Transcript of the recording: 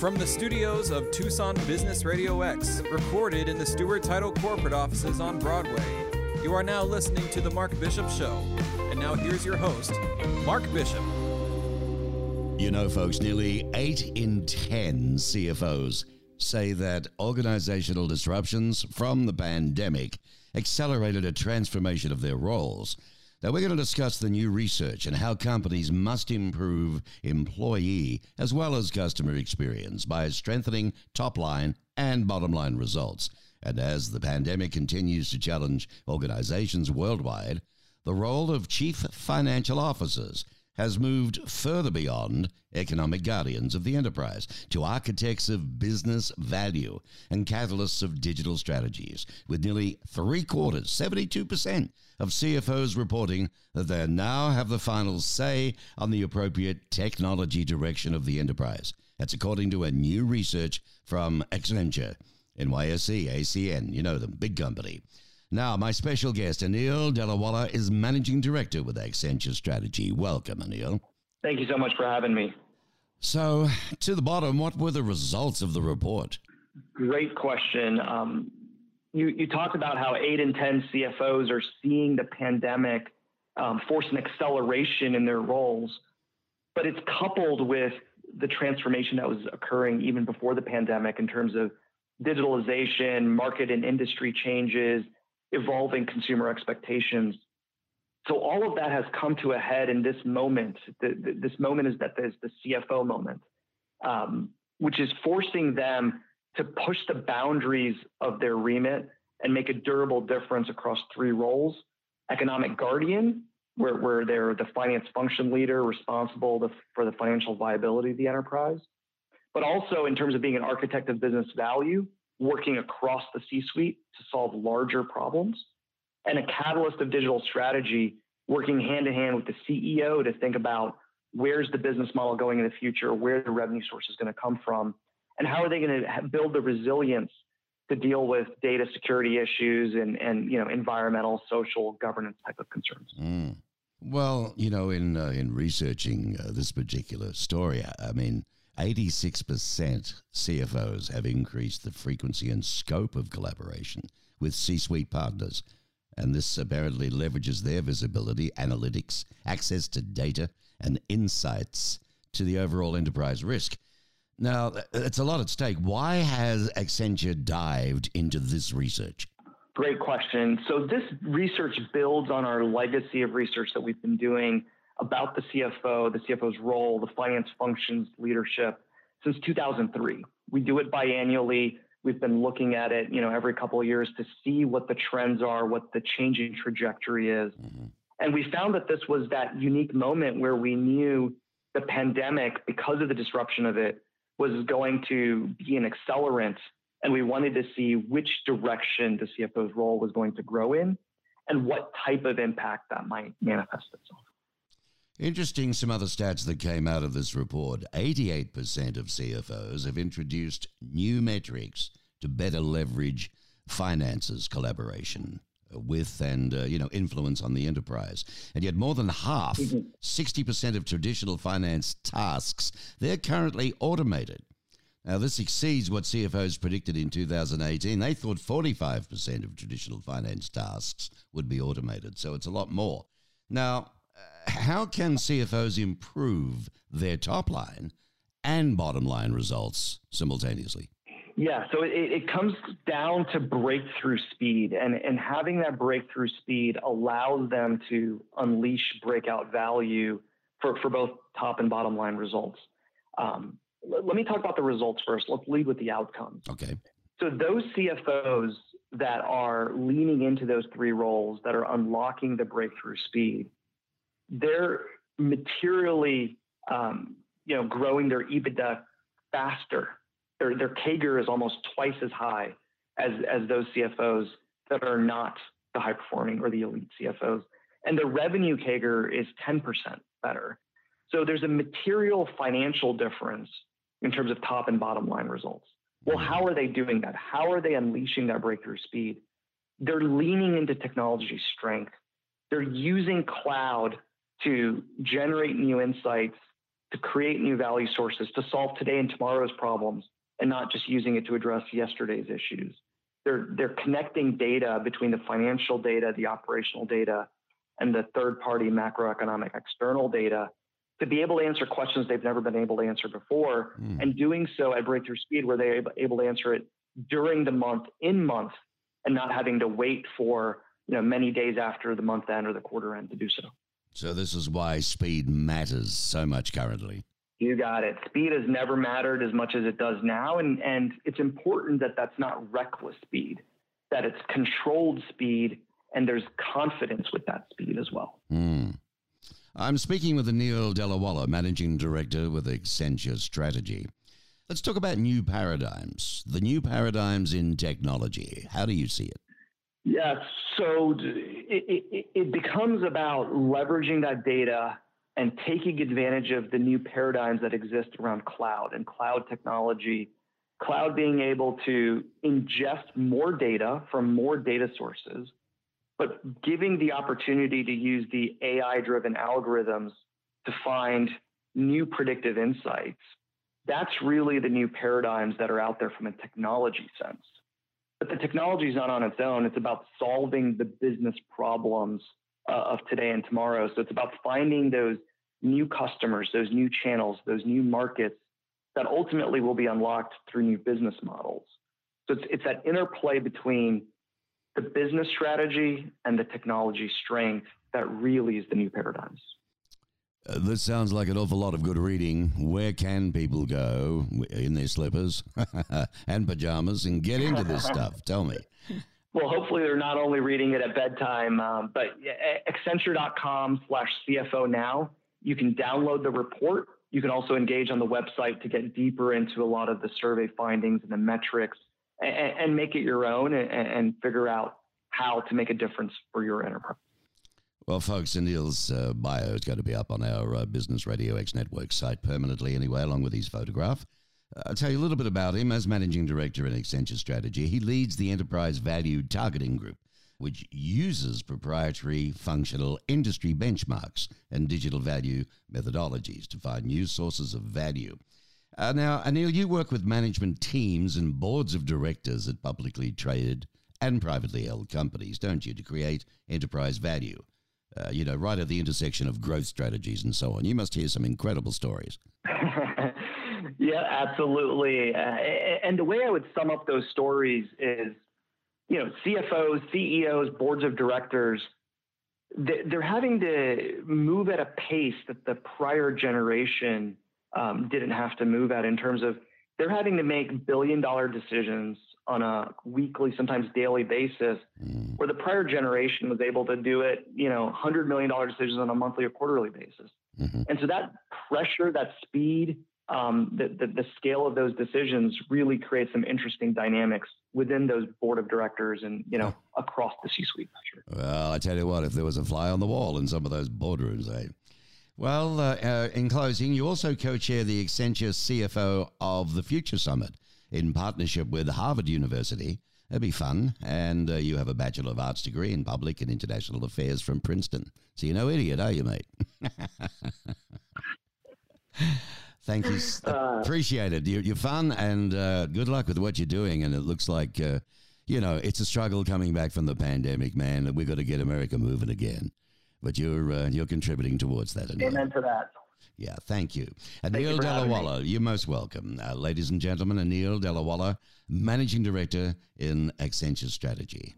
From the studios of Tucson Business Radio X, recorded in the Stewart Title corporate offices on Broadway, you are now listening to The Mark Bishop Show. And now here's your host, Mark Bishop. You know, folks, nearly 8 in 10 CFOs say that organizational disruptions from the pandemic accelerated a transformation of their roles. Now, we're going to discuss the new research and how companies must improve employee as well as customer experience by strengthening top line and bottom line results. And as the pandemic continues to challenge organizations worldwide, the role of chief financial officers has moved further beyond economic guardians of the enterprise to architects of business value and catalysts of digital strategies, with nearly three quarters, 72% of CFOs reporting that they now have the final say on the appropriate technology direction of the enterprise. That's according to a new research from Accenture, NYSE, ACN, you know them, big company. Now, my special guest, Anil Dalawala, is Managing Director with Accenture Strategy. Welcome, Anil. Thank you so much for having me. So, to the bottom, what were the results of the report? Great question. Um, you, you talked about how eight in 10 CFOs are seeing the pandemic um, force an acceleration in their roles, but it's coupled with the transformation that was occurring even before the pandemic in terms of digitalization, market and industry changes, evolving consumer expectations. So all of that has come to a head in this moment. The, the, this moment is that there's the CFO moment, um, which is forcing them to push the boundaries of their remit and make a durable difference across three roles: economic guardian, where, where they're the finance function leader responsible for the financial viability of the enterprise, but also in terms of being an architect of business value, working across the C suite to solve larger problems, and a catalyst of digital strategy, working hand in hand with the CEO to think about where's the business model going in the future, where the revenue source is going to come from, and how are they going to build the resilience to deal with data security issues and, and you know environmental, social, governance type of concerns. Mm. Well, you know, in uh, in researching uh, this particular story, I mean, 86% CFOs have increased the frequency and scope of collaboration with C suite partners. And this apparently leverages their visibility, analytics, access to data, and insights to the overall enterprise risk. Now, it's a lot at stake. Why has Accenture dived into this research? Great question. So, this research builds on our legacy of research that we've been doing about the CFO, the CFO's role, the finance functions leadership since 2003. We do it biannually. We've been looking at it, you know, every couple of years to see what the trends are, what the changing trajectory is. Mm-hmm. And we found that this was that unique moment where we knew the pandemic, because of the disruption of it, was going to be an accelerant. And we wanted to see which direction the CFO's role was going to grow in and what type of impact that might manifest itself. Interesting, some other stats that came out of this report. 88% of CFOs have introduced new metrics to better leverage finances collaboration with and uh, you know influence on the enterprise. And yet more than half 60% mm-hmm. of traditional finance tasks they're currently automated. Now this exceeds what cfos predicted in 2018 they thought 45% of traditional finance tasks would be automated so it's a lot more. Now how can CFOs improve their top line and bottom line results simultaneously? Yeah, so it, it, comes down to breakthrough speed, and, and having that breakthrough speed allows them to unleash breakout value for, for both top and bottom line results. Um, let, let me talk about the results first. Let's lead with the outcomes. Okay. So, those CFOs that are leaning into those three roles, that are unlocking the breakthrough speed, they're materially, um, you know, growing their EBITDA faster. Their, their CAGR is almost twice as high as, as those CFOs that are not the high performing or the elite CFOs. And the revenue CAGR is 10% better. So there's a material financial difference in terms of top and bottom line results. Well, how are they doing that? How are they unleashing that breakthrough speed? They're leaning into technology strength. They're using cloud to generate new insights to create new value sources, to solve today and tomorrow's problems, and not just using it to address yesterday's issues. They're, they're connecting data between the financial data, the operational data, and the third party macroeconomic external data to be able to answer questions they've never been able to answer before, mm. and doing so at breakthrough speed where they're able to answer it during the month, in month, and not having to wait for you know many days after the month end or the quarter end to do so. So this is why speed matters so much currently. You got it. Speed has never mattered as much as it does now, and and it's important that that's not reckless speed, that it's controlled speed, and there's confidence with that speed as well. Mm. I'm speaking with Anil Delawala, Managing Director with Accenture Strategy. Let's talk about new paradigms, the new paradigms in technology. How do you see it? Yeah, so it, it, it becomes about leveraging that data and taking advantage of the new paradigms that exist around cloud and cloud technology. Cloud being able to ingest more data from more data sources but giving the opportunity to use the AI driven algorithms to find new predictive insights. That's really the new paradigms that are out there from a technology sense. But the technology is not on its own. It's about solving the business problems uh, of today and tomorrow. So it's about finding those new customers, those new channels, those new markets that ultimately will be unlocked through new business models. So it's, it's that interplay between the business strategy and the technology strength that really is the new paradigms. Uh, this sounds like an awful lot of good reading. Where can people go in their slippers and pajamas and get into this stuff? Tell me. Well, hopefully they're not only reading it at bedtime, um, but accenture.com slash CFO now. You can download the report. You can also engage on the website to get deeper into a lot of the survey findings and the metrics and, and make it your own and, and, figure out how to make a difference for your enterprise. Well, folks, Anil's uh, bio is going to be up on our uh, Business Radio X network site permanently anyway, along with his photograph. Uh, I'll tell you a little bit about him. As managing director in Accenture Strategy, he leads the enterprise value targeting group, which uses proprietary functional industry benchmarks and digital value methodologies to find new sources of value. Uh, now, Anil, you work with management teams and boards of directors at publicly traded and privately held companies, don't you, to create enterprise value? Uh, you know, right at the intersection of growth strategies and so on. You must hear some incredible stories. yeah, absolutely. Uh, and the way I would sum up those stories is, you know, CFOs, CEOs, boards of directors, they're having to move at a pace that the prior generation um, didn't have to move at in terms of they're having to make billion dollar decisions on a weekly, sometimes daily basis, mm. where the prior generation was able to do it, you know, $100 million decisions on a monthly or quarterly basis. Mm-hmm. And so that pressure, that speed, um, the, the, the, scale of those decisions really creates some interesting dynamics within those board of directors and, you know, across the C suite. Sure. Well, I tell you what, if there was a fly on the wall in some of those boardrooms, eh? Well, uh, uh, in closing, you also co chair the Accenture CFO of the Future Summit in partnership with Harvard University. That'd be fun. And uh, you have a Bachelor of Arts degree in Public and International Affairs from Princeton. So you're no idiot, are you, mate? Thank you. Uh, Appreciate it. You're, you're fun and uh, good luck with what you're doing. And it looks like, uh, you know, it's a struggle coming back from the pandemic, man. We've got to get America moving again but you're uh, you're contributing towards that. Amen to that. Yeah, thank you. Anil Delawala, you're most welcome. Uh, ladies and gentlemen, Anil Delawala, Managing Director in Accenture Strategy.